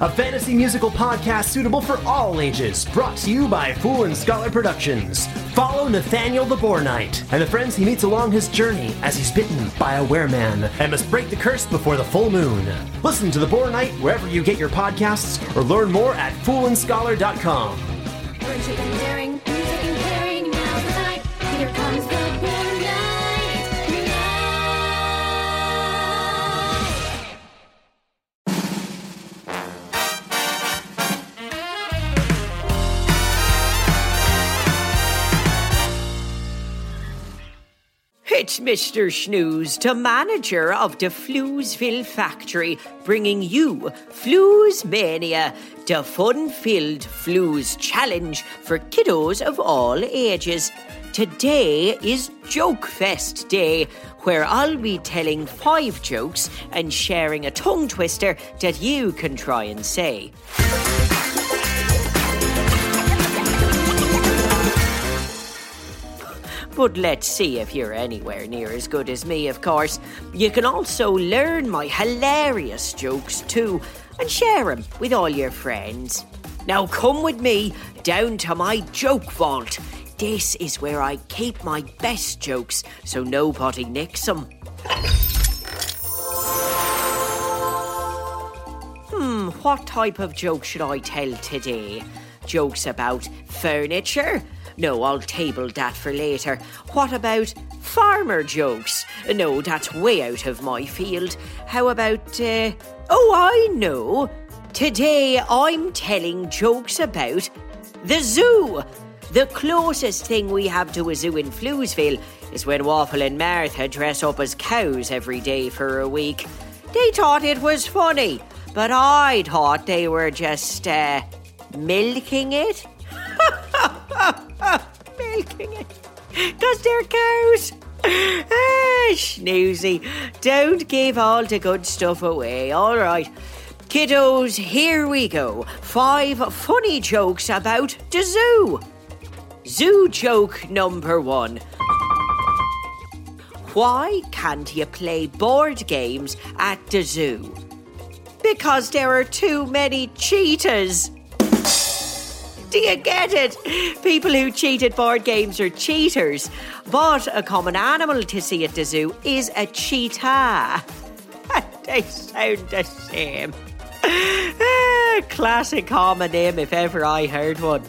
A fantasy musical podcast suitable for all ages, brought to you by Fool and Scholar Productions. Follow Nathaniel the Boar Knight and the friends he meets along his journey as he's bitten by a wereman and must break the curse before the full moon. Listen to The Boar Knight wherever you get your podcasts or learn more at foolandscholar.com. And daring, It's Mr. Shnews, the manager of the Floozeville factory, bringing you Floozemania, the fun-filled Flooze challenge for kiddos of all ages. Today is Joke Fest Day, where I'll be telling five jokes and sharing a tongue twister that you can try and say. But let's see if you're anywhere near as good as me, of course. You can also learn my hilarious jokes too and share them with all your friends. Now come with me down to my joke vault. This is where I keep my best jokes so nobody nicks them. Hmm, what type of joke should I tell today? Jokes about furniture? No, I'll table that for later. What about farmer jokes? No, that's way out of my field. How about, uh, oh, I know. Today I'm telling jokes about the zoo. The closest thing we have to a zoo in Floozeville is when Waffle and Martha dress up as cows every day for a week. They thought it was funny, but I thought they were just, uh, milking it. It. Because they're cows. Ah, snoozy. Don't give all the good stuff away, all right. Kiddos, here we go. Five funny jokes about the zoo. Zoo joke number one. Why can't you play board games at the zoo? Because there are too many cheetahs. Do you get it? People who cheat at board games are cheaters. But a common animal to see at the zoo is a cheetah. they sound the same. Ah, classic common name if ever I heard one.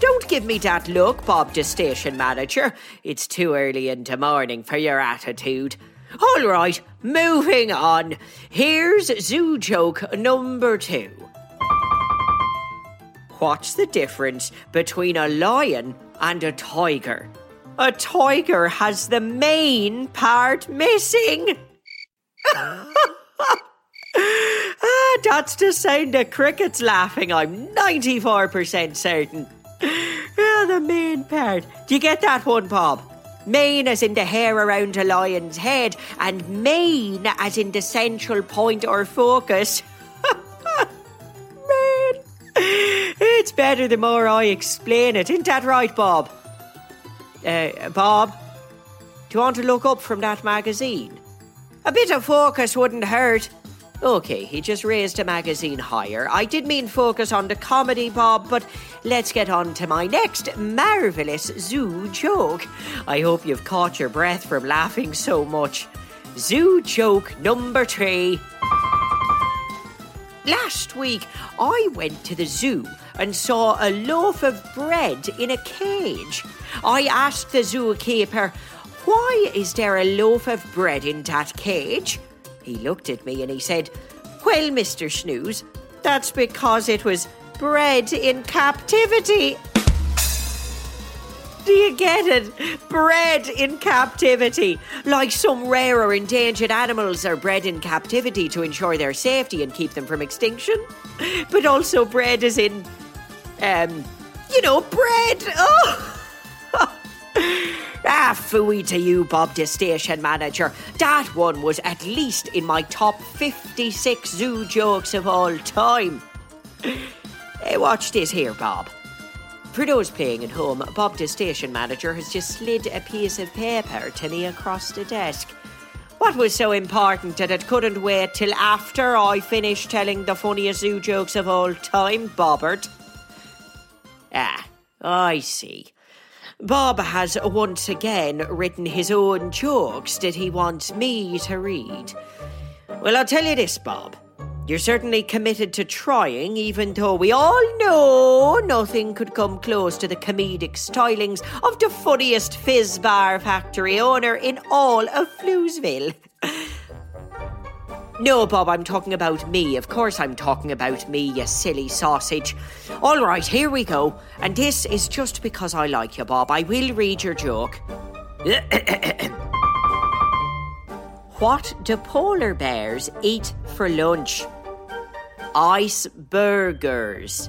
Don't give me that look, Bob, the station manager. It's too early in the morning for your attitude. All right, moving on. Here's zoo joke number two. What's the difference between a lion and a tiger? A tiger has the main part missing. Ah, that's the sound of crickets laughing, I'm 94% certain. Ah, the main part. Do you get that one, Bob? Mane as in the hair around a lion's head, and main as in the central point or focus. It's better the more I explain it. Isn't that right, Bob? Uh, Bob, do you want to look up from that magazine? A bit of focus wouldn't hurt. Okay, he just raised a magazine higher. I did mean focus on the comedy, Bob, but let's get on to my next marvellous zoo joke. I hope you've caught your breath from laughing so much. Zoo joke number three. Last week, I went to the zoo and saw a loaf of bread in a cage. I asked the zookeeper, Why is there a loaf of bread in that cage? He looked at me and he said, Well, Mr. Shnews, that's because it was bred in captivity. Do you get it? Bred in captivity. Like some rare or endangered animals are bred in captivity to ensure their safety and keep them from extinction. But also bred as in, um, you know, bread. Oh! Ah, fooey to you, Bob, the station manager. That one was at least in my top 56 zoo jokes of all time. Hey, watch this here, Bob. For playing at home, Bob, the station manager, has just slid a piece of paper to me across the desk. What was so important that it couldn't wait till after I finished telling the funniest zoo jokes of all time, Bobbert? Ah, I see. Bob has once again written his own jokes that he wants me to read. Well, I'll tell you this, Bob. You're certainly committed to trying, even though we all know nothing could come close to the comedic stylings of the funniest fizz bar factory owner in all of Floozeville. No, Bob, I'm talking about me. Of course, I'm talking about me, you silly sausage. All right, here we go. And this is just because I like you, Bob. I will read your joke. what do polar bears eat for lunch? Ice burgers.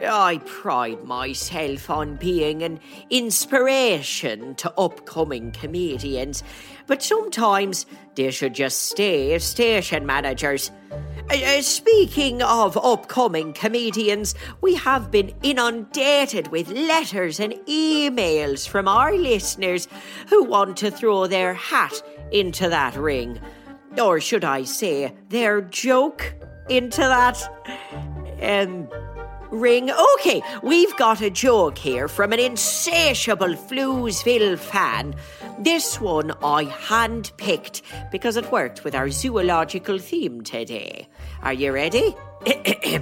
I pride myself on being an inspiration to upcoming comedians, but sometimes they should just stay station managers. Uh, uh, speaking of upcoming comedians, we have been inundated with letters and emails from our listeners who want to throw their hat into that ring. Or should I say, their joke into that? Um, ring. Okay, we've got a joke here from an insatiable Floozeville fan. This one I handpicked because it worked with our zoological theme today. Are you ready?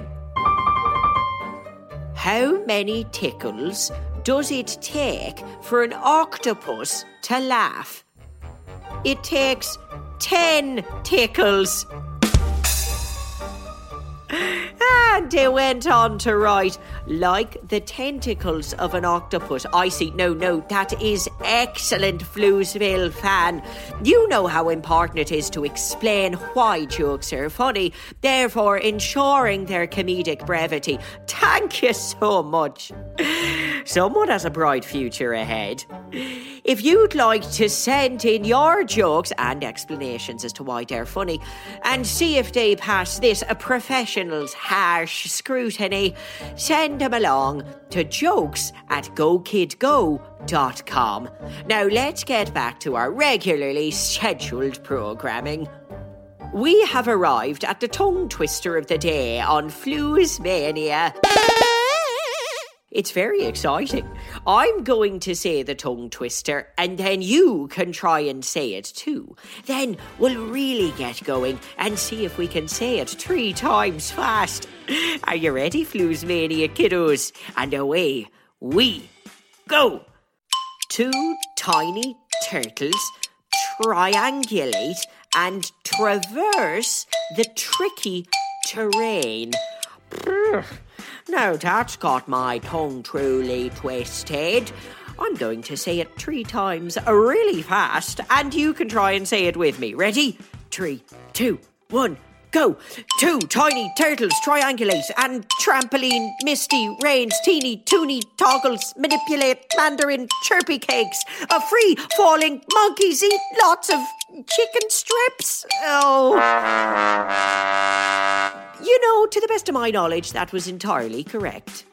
How many tickles does it take for an octopus to laugh? It takes 10 tickles. And they went on to write, like the tentacles of an octopus. I see. No, no, that is excellent, Floozeville fan. You know how important it is to explain why jokes are funny, therefore ensuring their comedic brevity. Thank you so much. Someone has a bright future ahead. If you'd like to send in your jokes and explanations as to why they're funny and see if they pass this a professional's harsh scrutiny, send them along to jokes at gokidgo.com. Now let's get back to our regularly scheduled programming. We have arrived at the tongue twister of the day on Floozemania. It's very exciting. I'm going to say the tongue twister, and then you can try and say it too. Then we'll really get going and see if we can say it three times fast. Are you ready, Floozemania kiddos? And away we go. Two tiny turtles triangulate and traverse the tricky terrain. Now that's got my tongue truly twisted. I'm going to say it three times really fast, and you can try and say it with me. Ready? Three, two, one, go. Two tiny turtles triangulate and trampoline, misty, rains, teeny, toony, toggles, manipulate, mandarin, chirpy cakes. A free falling monkeys eat lots of chicken strips. Oh. You know, to the best of my knowledge, that was entirely correct.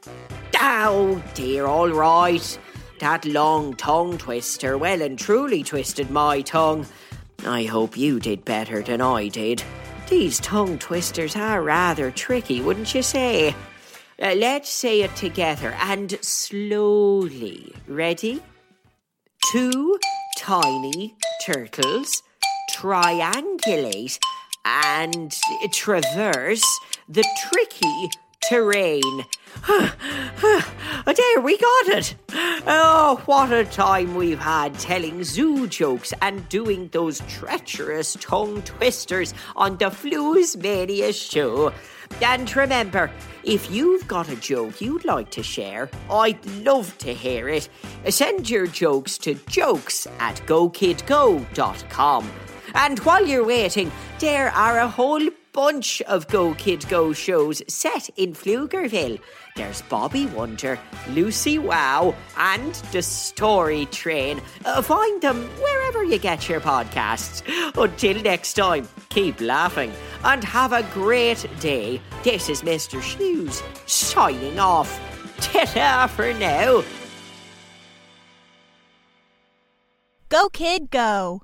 Oh dear, all right. That long tongue twister well and truly twisted my tongue. I hope you did better than I did. These tongue twisters are rather tricky, wouldn't you say? Uh, let's say it together and slowly. Ready? Two tiny turtles triangulate and traverse the tricky terrain. There, we got it. Oh, what a time we've had telling zoo jokes and doing those treacherous tongue twisters on the Floozemania show. And remember, if you've got a joke you'd like to share, I'd love to hear it. Send your jokes to jokes at gokidgo.com. And while you're waiting, there are a whole bunch of Go Kid Go shows set in Floozeville. There's Bobby Wonder, Lucy Wow, and The Story Train. Uh, find them wherever you get your podcasts. Until next time, keep laughing and have a great day. This is Mr. Shnews signing off. Ta-ta for now. Go, kid, go.